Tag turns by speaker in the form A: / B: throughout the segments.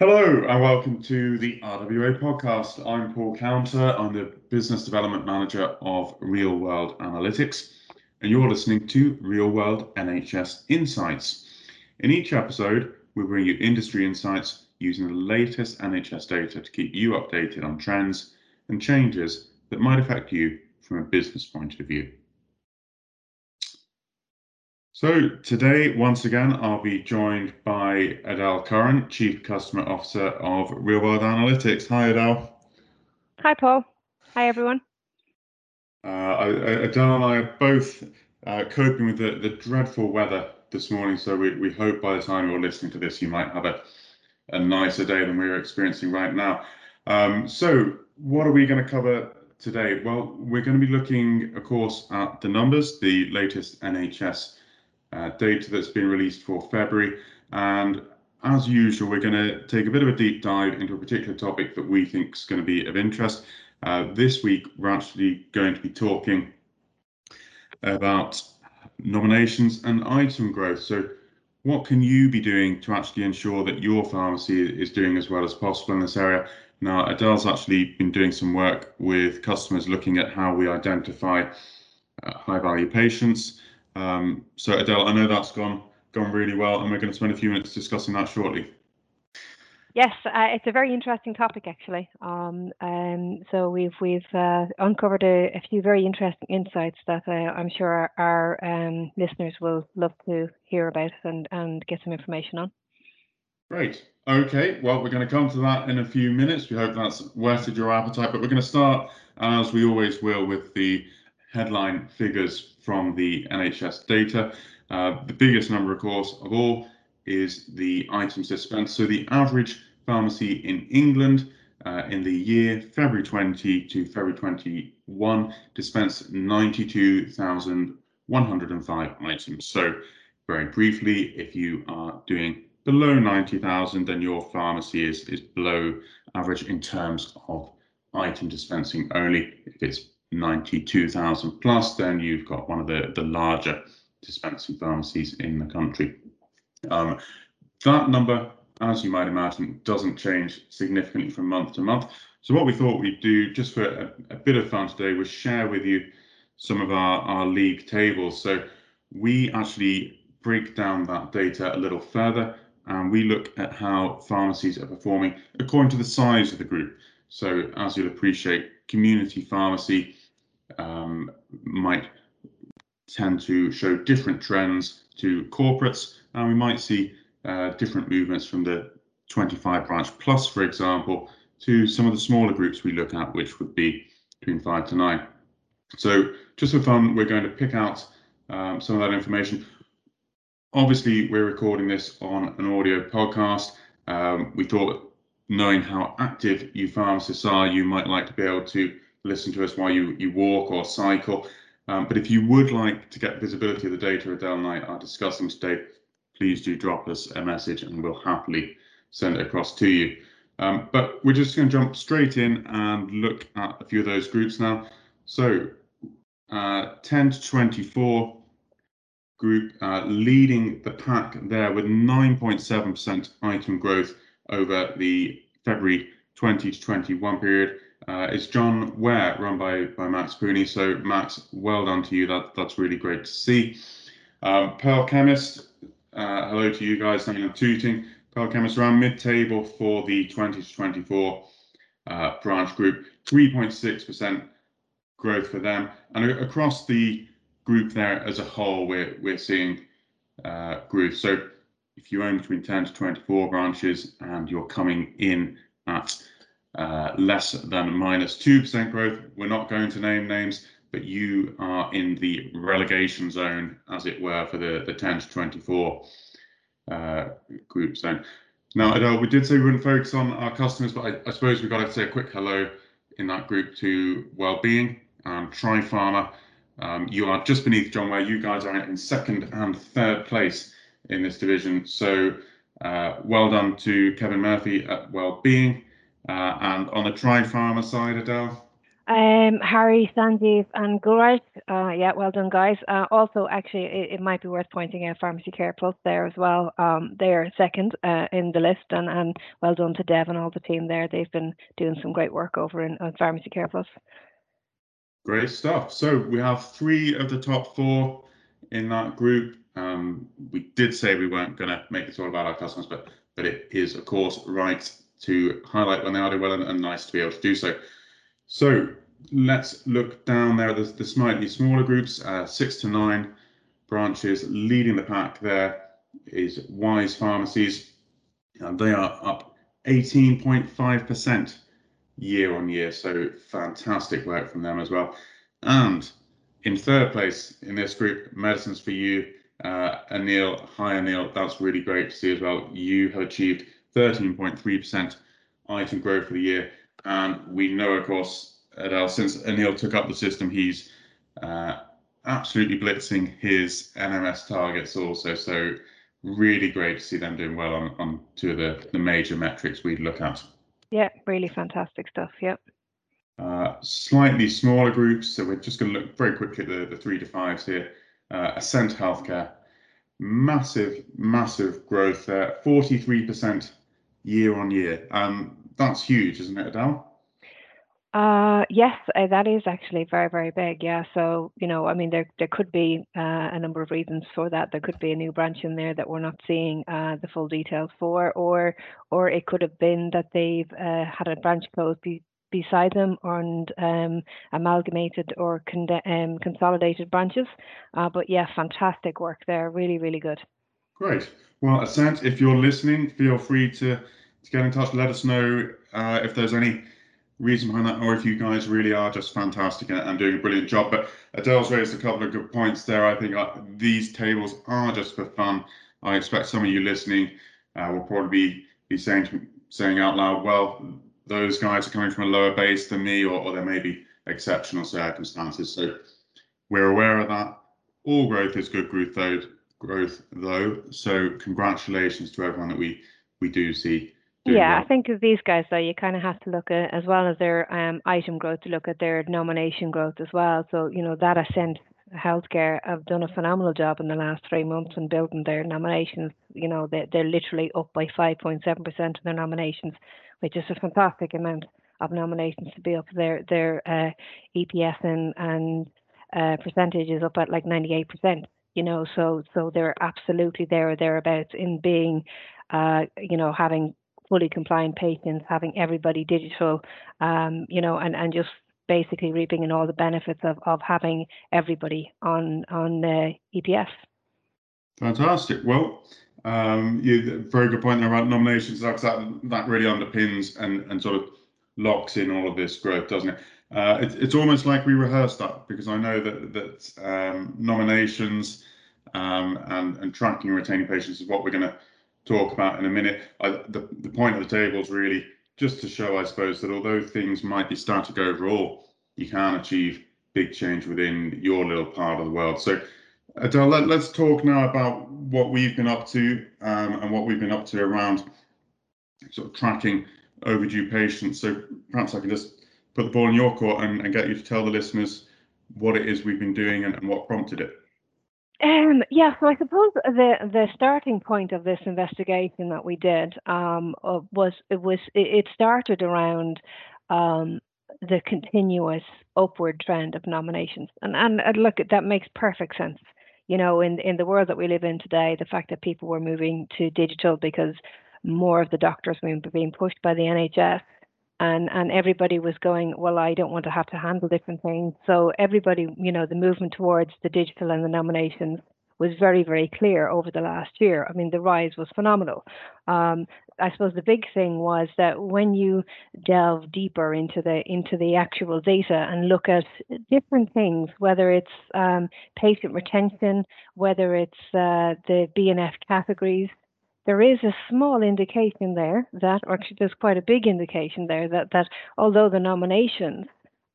A: Hello and welcome to the RWA podcast. I'm Paul Counter. I'm the Business Development Manager of Real World Analytics, and you're listening to Real World NHS Insights. In each episode, we bring you industry insights using the latest NHS data to keep you updated on trends and changes that might affect you from a business point of view. So today, once again, I'll be joined by Adele Curran, Chief Customer Officer of Real World Analytics. Hi, Adele.
B: Hi, Paul. Hi, everyone.
A: Uh, Adele and I are both uh, coping with the, the dreadful weather this morning, so we, we hope by the time you're listening to this, you might have a, a nicer day than we're experiencing right now. Um, so, what are we going to cover today? Well, we're going to be looking, of course, at the numbers, the latest NHS uh, data that's been released for February. And as usual, we're going to take a bit of a deep dive into a particular topic that we think is going to be of interest. Uh, this week, we're actually going to be talking about nominations and item growth. So, what can you be doing to actually ensure that your pharmacy is doing as well as possible in this area? Now, Adele's actually been doing some work with customers looking at how we identify uh, high value patients um, so Adele, I know that's gone gone really well, and we're going to spend a few minutes discussing that shortly.
B: Yes, uh, it's a very interesting topic actually. Um, um, so we've we've uh, uncovered a, a, few very interesting insights that uh, I'm sure our, our um, listeners will love to hear about and and get some information on.
A: Great. Okay. Well, we're going to come to that in a few minutes. We hope that's whetted your appetite, but we're going to start as we always will with the headline figures from the NHS data. Uh, the biggest number, of course, of all is the items dispensed. So the average pharmacy in England uh, in the year February 20 to February 21 dispensed 92,105 items. So very briefly, if you are doing below 90,000, then your pharmacy is, is below average in terms of item dispensing only. If it's 92,000 plus, then you've got one of the, the larger dispensing pharmacies in the country. Um, that number, as you might imagine, doesn't change significantly from month to month. So what we thought we'd do just for a, a bit of fun today was share with you some of our, our league tables. So we actually break down that data a little further and we look at how pharmacies are performing according to the size of the group. So as you'll appreciate, community pharmacy um, might tend to show different trends to corporates, and we might see uh, different movements from the 25 branch plus, for example, to some of the smaller groups we look at, which would be between five to nine. So just for fun, we're going to pick out um, some of that information. Obviously, we're recording this on an audio podcast. Um, we thought knowing how active you pharmacists are, you might like to be able to listen to us while you, you walk or cycle. Um, but if you would like to get visibility of the data Adele and I are discussing today, please do drop us a message and we'll happily send it across to you. Um, but we're just going to jump straight in and look at a few of those groups now. So uh, 10 to 24 group uh, leading the pack there with 9.7% item growth over the February 20 to 21 period. Uh, it's John Ware, run by by Max Pooney. So Max, well done to you. That that's really great to see. Um, Pearl Chemist, uh, hello to you guys. Thank you tooting. Pearl Chemist around mid-table for the 20 to 24 uh, branch group, 3.6% growth for them, and across the group there as a whole, we're we're seeing uh, growth. So if you own between 10 to 24 branches and you're coming in at uh, less than minus 2% growth. We're not going to name names, but you are in the relegation zone, as it were, for the, the 10 to 24 uh, group zone. Now, we did say we wouldn't focus on our customers, but I, I suppose we've got to say a quick hello in that group to Wellbeing and Tri-Pharma. Um, you are just beneath John Ware you guys are in second and third place in this division. So uh, well done to Kevin Murphy at Wellbeing uh, and on the Tri-Pharma side, Adele?
B: Um, Harry, Sanjeev, and Guraj. Uh, yeah, well done, guys. Uh, also, actually, it, it, might be worth pointing out Pharmacy Care Plus there as well. Um, they're second uh, in the list, and, and well done to Dev and all the team there. They've been doing some great work over in on Pharmacy Care Plus.
A: Great stuff. So we have three of the top four in that group. Um, we did say we weren't going to make this all about our customers, but but it is, of course, right to highlight when they are doing well and, and nice to be able to do so. So let's look down there. There's the slightly smaller groups, uh, six to nine branches. Leading the pack there is Wise Pharmacies, and they are up 18.5% year on year. So fantastic work from them as well. And in third place in this group, Medicines for You, uh, Anil. Hi, Anil. That's really great to see as well. You have achieved 13.3% item growth for the year. And we know, of course, Adele, since Anil took up the system, he's uh, absolutely blitzing his NMS targets also. So really great to see them doing well on, on two of the, the major metrics we look at.
B: Yeah, really fantastic stuff. Yeah.
A: Uh, slightly smaller groups. So we're just going to look very quickly at the, the three to fives here. Uh, Ascent Healthcare, massive, massive growth there, 43% year on year. Um, that's huge, isn't it, Adele?
B: Uh, yes, uh, that is actually very, very big. Yeah. So, you know, I mean, there there could be uh, a number of reasons for that. There could be a new branch in there that we're not seeing uh, the full details for, or or it could have been that they've uh, had a branch closed be, beside them and um, amalgamated or con- um, consolidated branches. But yeah, fantastic work there. Really, really good.
A: Great. Well, Ascent, if you're listening, feel free to, to get in touch. Let us know uh, if there's any reason behind that, or if you guys really are just fantastic and, and doing a brilliant job. But Adele's raised a couple of good points there. I think uh, these tables are just for fun. I expect some of you listening uh, will probably be, be saying saying out loud, well, those guys are coming from a lower base than me, or, or there may be exceptional circumstances. So we're aware of that. All growth is good growth, though. Growth, though. So congratulations to everyone that we we do see
B: yeah, well. I think of these guys though, you kind of have to look at as well as their um, item growth to look at their nomination growth as well. So you know that Ascent Healthcare have done a phenomenal job in the last three months in building their nominations. You know they they're literally up by five point seven percent in their nominations, which is a fantastic amount of nominations to be up. Their their uh, EPS and and uh, percentage is up at like ninety eight percent. You know, so so they're absolutely there or thereabouts in being, uh, you know, having fully compliant patients, having everybody digital, um, you know, and, and just basically reaping in all the benefits of, of having everybody on on the EPS.
A: Fantastic. Well, um, you very good point there about nominations. That that really underpins and and sort of locks in all of this growth, doesn't it? Uh, it it's almost like we rehearsed that because I know that that um, nominations um, and and tracking and retaining patients is what we're going to talk about in a minute. I, the, the point of the table is really just to show, I suppose, that although things might be static overall, you can achieve big change within your little part of the world. So, Adele, let, us talk now about what we've been up to um, and what we've been up to around sort of tracking overdue patients. So perhaps I can just put the ball in your court and, and get you to tell the listeners what it is we've been doing and, and what prompted it.
B: Um, yeah, so I suppose the the starting point of this investigation that we did um, uh, was it was it started around um, the continuous upward trend of nominations, and and look, that makes perfect sense. You know, in in the world that we live in today, the fact that people were moving to digital because more of the doctors were being pushed by the NHS and and everybody was going well i don't want to have to handle different things. So everybody you know the movement towards the digital and the nominations was very very clear over the last year. I mean the rise was phenomenal. Um, i suppose the big thing was that when you delve deeper into the into the actual data and look at different things whether it's um, patient retention whether it's uh, the bnf categories there is a small indication there that, or actually there's quite a big indication there that, that although the nominations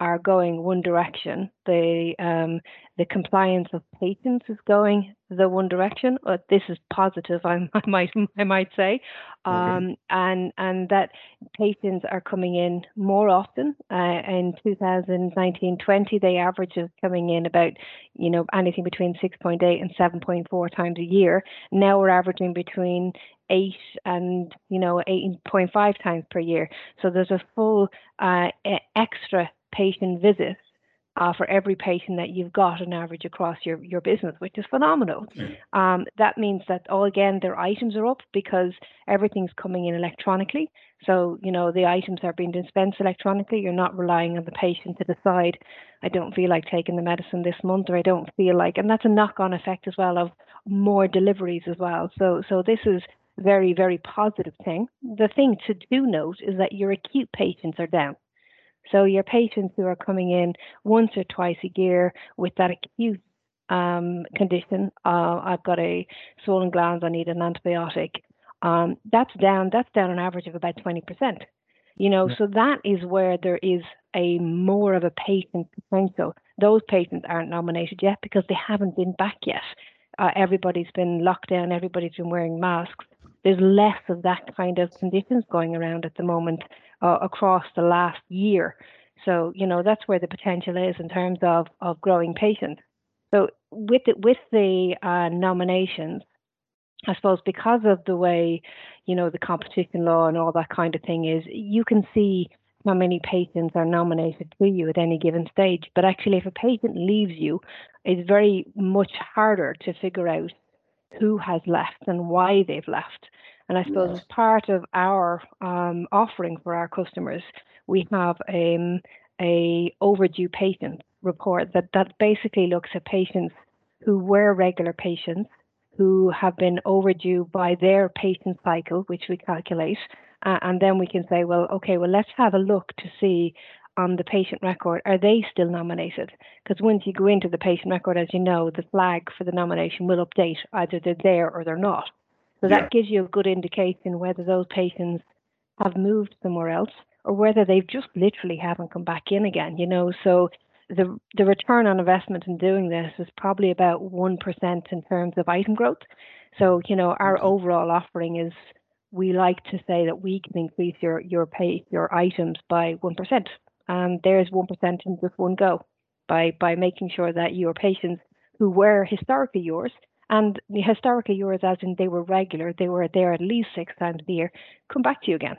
B: are going one direction, the um, the compliance of patents is going the one direction. Uh, this is positive, I, I, might I might say, um, okay. and and that patients are coming in more often. Uh, in 2019-20, they average is coming in about you know anything between 6.8 and 7.4 times a year. Now we're averaging between eight and you know 8.5 times per year. So there's a full uh, extra patient visit uh, for every patient that you've got on average across your, your business, which is phenomenal. Um, that means that all again their items are up because everything's coming in electronically. So you know the items are being dispensed electronically. You're not relying on the patient to decide, I don't feel like taking the medicine this month, or I don't feel like, and that's a knock-on effect as well of more deliveries as well. So so this is very very positive thing. The thing to do note is that your acute patients are down. So your patients who are coming in once or twice a year with that acute um, condition, uh, I've got a swollen glands, I need an antibiotic. Um, that's down. That's down an average of about twenty percent. You know, yeah. so that is where there is a more of a patient potential. Those patients aren't nominated yet because they haven't been back yet. Uh, everybody's been locked down. Everybody's been wearing masks. There's less of that kind of conditions going around at the moment uh, across the last year. So you know that's where the potential is in terms of of growing patients. So with the, with the uh, nominations, I suppose because of the way you know the competition law and all that kind of thing is, you can see how many patients are nominated to you at any given stage. But actually, if a patient leaves you, it's very much harder to figure out who has left and why they've left. And I suppose as part of our um, offering for our customers, we have um, a overdue patient report that, that basically looks at patients who were regular patients who have been overdue by their patient cycle, which we calculate. Uh, and then we can say, well, okay, well, let's have a look to see on the patient record, are they still nominated? Because once you go into the patient record, as you know, the flag for the nomination will update either they're there or they're not. So yeah. that gives you a good indication whether those patients have moved somewhere else or whether they've just literally haven't come back in again, you know. So the the return on investment in doing this is probably about one percent in terms of item growth. So, you know, our okay. overall offering is we like to say that we can increase your your pay your items by one percent. And there's one percent in just one go by by making sure that your patients who were historically yours and historically, yours, as in they were regular, they were there at least six times a year, come back to you again.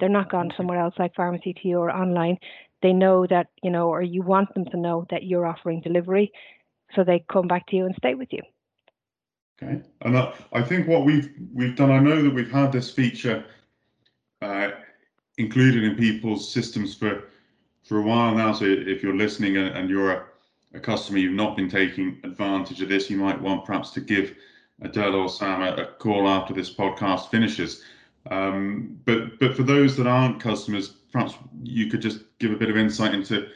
B: They're not gone somewhere else like Pharmacy2U or online. They know that, you know, or you want them to know that you're offering delivery. So they come back to you and stay with you.
A: Okay. And I, I think what we've we've done, I know that we've had this feature uh, included in people's systems for for a while now. So if you're listening and, you're a a customer you've not been taking advantage of this, you might want perhaps to give Adele or Sam a, a call after this podcast finishes. Um, but but for those that aren't customers, perhaps you could just give a bit of insight into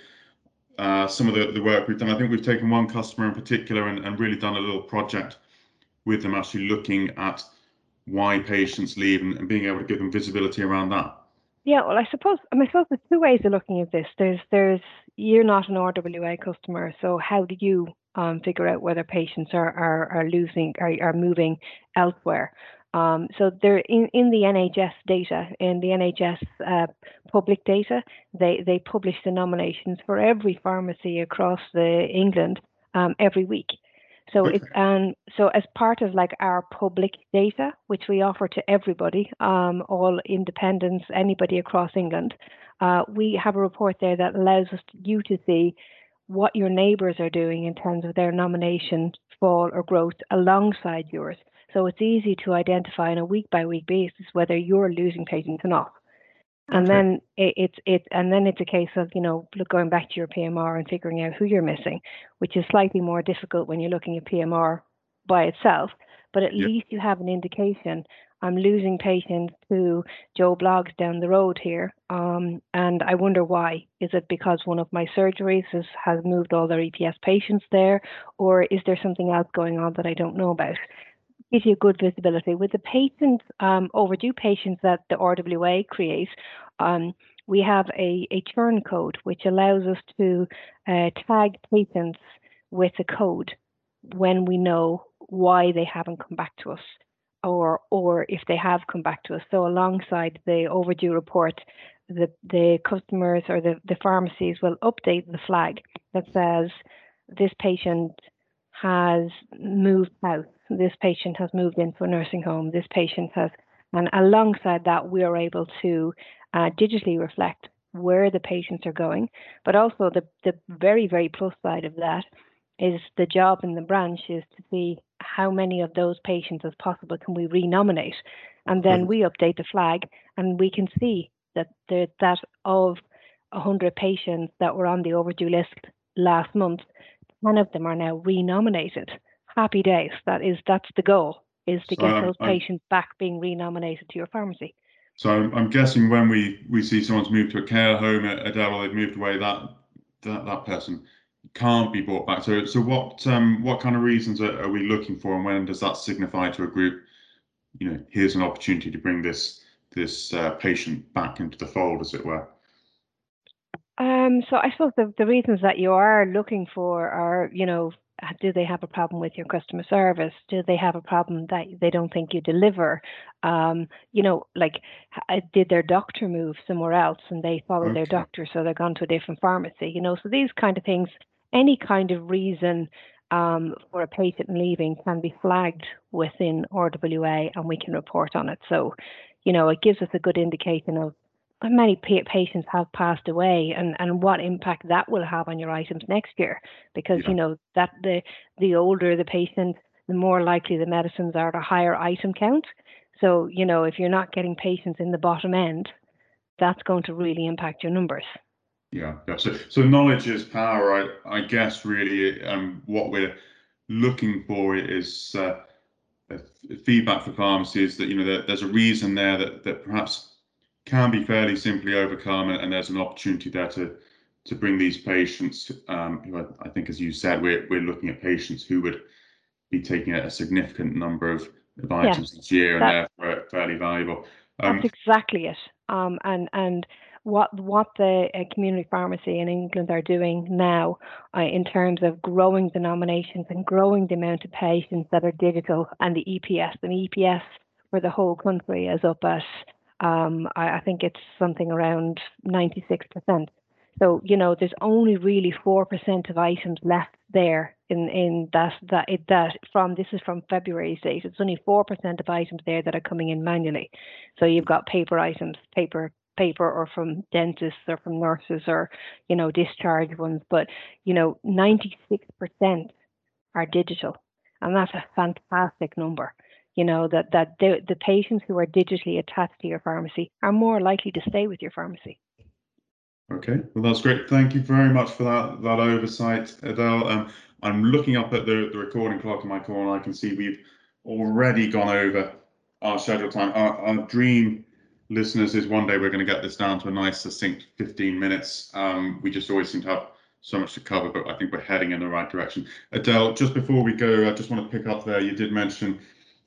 A: uh, some of the, the work we've done. I think we've taken one customer in particular and, and really done a little project with them, actually looking at why patients leave and, and being able to give them visibility around that.
B: Yeah, well, I suppose I, suppose there's two ways of looking at this. There's there's you're not an RWA customer, so how do you um, figure out whether patients are are, are losing are, are moving elsewhere? Um, so they're in, in the NHS data, in the NHS uh, public data, they they publish the nominations for every pharmacy across the England um, every week. So it's um so as part of like our public data, which we offer to everybody, um, all independents, anybody across England, uh, we have a report there that allows us to, you to see what your neighbours are doing in terms of their nomination fall or growth alongside yours. So it's easy to identify on a week by week basis whether you're losing patients or not. And okay. then it, it's it and then it's a case of you know look, going back to your PMR and figuring out who you're missing, which is slightly more difficult when you're looking at PMR by itself. But at yep. least you have an indication. I'm losing patients to Joe Bloggs down the road here, um, and I wonder why. Is it because one of my surgeries has, has moved all their EPS patients there, or is there something else going on that I don't know about? Gives you good visibility. With the patients, um, overdue patients that the RWA create, um, we have a, a churn code which allows us to uh, tag patients with a code when we know why they haven't come back to us or or if they have come back to us. So alongside the overdue report, the the customers or the, the pharmacies will update the flag that says this patient has moved out, this patient has moved into a nursing home, this patient has and alongside that we are able to uh, digitally reflect where the patients are going, but also the, the very, very plus side of that is the job in the branch is to see how many of those patients as possible can we renominate. And then we update the flag and we can see that the, that of 100 patients that were on the overdue list last month, 10 of them are now renominated. Happy days. That is, that's the goal, is to so get I'm, those I'm, patients back being renominated to your pharmacy.
A: So I'm, I'm, guessing when we, we see someone's moved to a care home at Adele, they've moved away, that, that, that person can't be brought back. So, so what um, what kind of reasons are, are, we looking for, and when does that signify to a group? You know, here's an opportunity to bring this this uh, patient back into the fold, as it were.
B: Um, so I suppose the, the reasons that you are looking for are, you know, do they have a problem with your customer service? Do they have a problem that they don't think you deliver? Um, you know, like did their doctor move somewhere else and they follow okay. their doctor, so they're gone to a different pharmacy? You know, so these kind of things any kind of reason um, for a patient leaving can be flagged within RWA and we can report on it. So, you know, it gives us a good indication of many patients have passed away and, and what impact that will have on your items next year. Because, yeah. you know, that the the older the patient, the more likely the medicines are to higher item count. So, you know, if you're not getting patients in the bottom end, that's going to really impact your numbers.
A: Yeah, yeah. So, so knowledge is power. I, I guess really um, what we're looking for is uh, feedback for pharmacies that you know that there's a reason there that that perhaps can be fairly simply overcome, and, and there's an opportunity there to to bring these patients. Um, who I, I, think, as you said, we're we're looking at patients who would be taking a, significant number of, of items yeah, each year, and therefore fairly valuable.
B: Um, that's exactly it. Um, and and what what the uh, community pharmacy in England are doing now uh, in terms of growing the nominations and growing the amount of patients that are digital and the EPS. And EPS for the whole country is up at um, I, I think it's something around 96%. So you know, there's only really four percent of items left there in in that that it that from this is from February's date. It's only four percent of items there that are coming in manually. So you've got paper items, paper paper or from dentists or from nurses or you know discharge ones but you know 96% are digital and that's a fantastic number you know that that the, the patients who are digitally attached to your pharmacy are more likely to stay with your pharmacy
A: okay well that's great thank you very much for that that oversight adele um, i'm looking up at the, the recording clock in my corner i can see we've already gone over our scheduled time our, our dream listeners is one day we're going to get this down to a nice succinct 15 minutes. Um, we just always seem to have so much to cover, but I think we're heading in the right direction. Adele, just before we go, I just want to pick up there. You did mention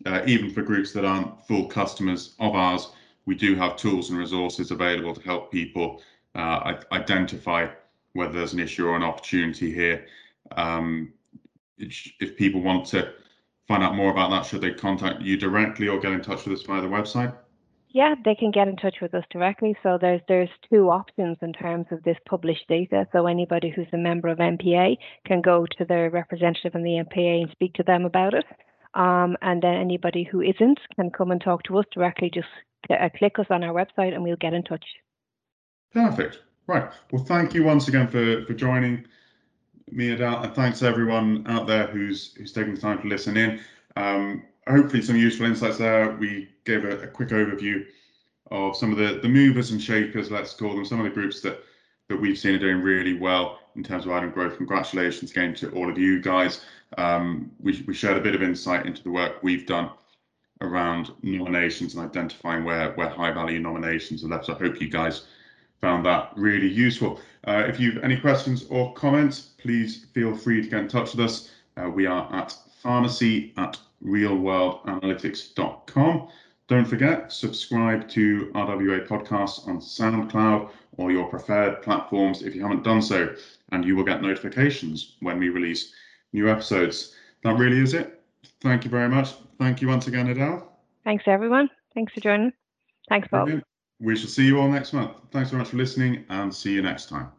A: uh, even for groups that aren't full customers of ours, we do have tools and resources available to help people uh, identify whether there's an issue or an opportunity here. Um, if people want to find out more about that, should they contact you directly or get in touch with us via the website?
B: Yeah, they can get in touch with us directly. So there's there's two options in terms of this published data. So anybody who's a member of NPA can go to their representative in the NPA and speak to them about it. Um, and then anybody who isn't can come and talk to us directly. Just uh, click us on our website and we'll get in touch.
A: Perfect. Right. Well, thank you once again for for joining me, Adele, and thanks everyone out there who's who's taking the time to listen in. Um, hopefully some useful insights there. We gave a, a, quick overview of some of the, the movers and shakers, let's call them, some of the groups that, that we've seen are doing really well in terms of item growth. Congratulations again to all of you guys. Um, we, we shared a bit of insight into the work we've done around nominations and identifying where, where high value nominations are left. So I hope you guys found that really useful. Uh, if you have any questions or comments, please feel free to get in touch with us. Uh, we are at pharmacy at realworldanalytics.com. Don't forget, subscribe to RWA podcasts on SoundCloud or your preferred platforms if you haven't done so, and you will get notifications when we release new episodes. That really is it. Thank you very much. Thank you once again, Adele.
B: Thanks, everyone. Thanks for joining. Thanks, Bob.
A: We shall see you all next month. Thanks very much for listening and see you next time.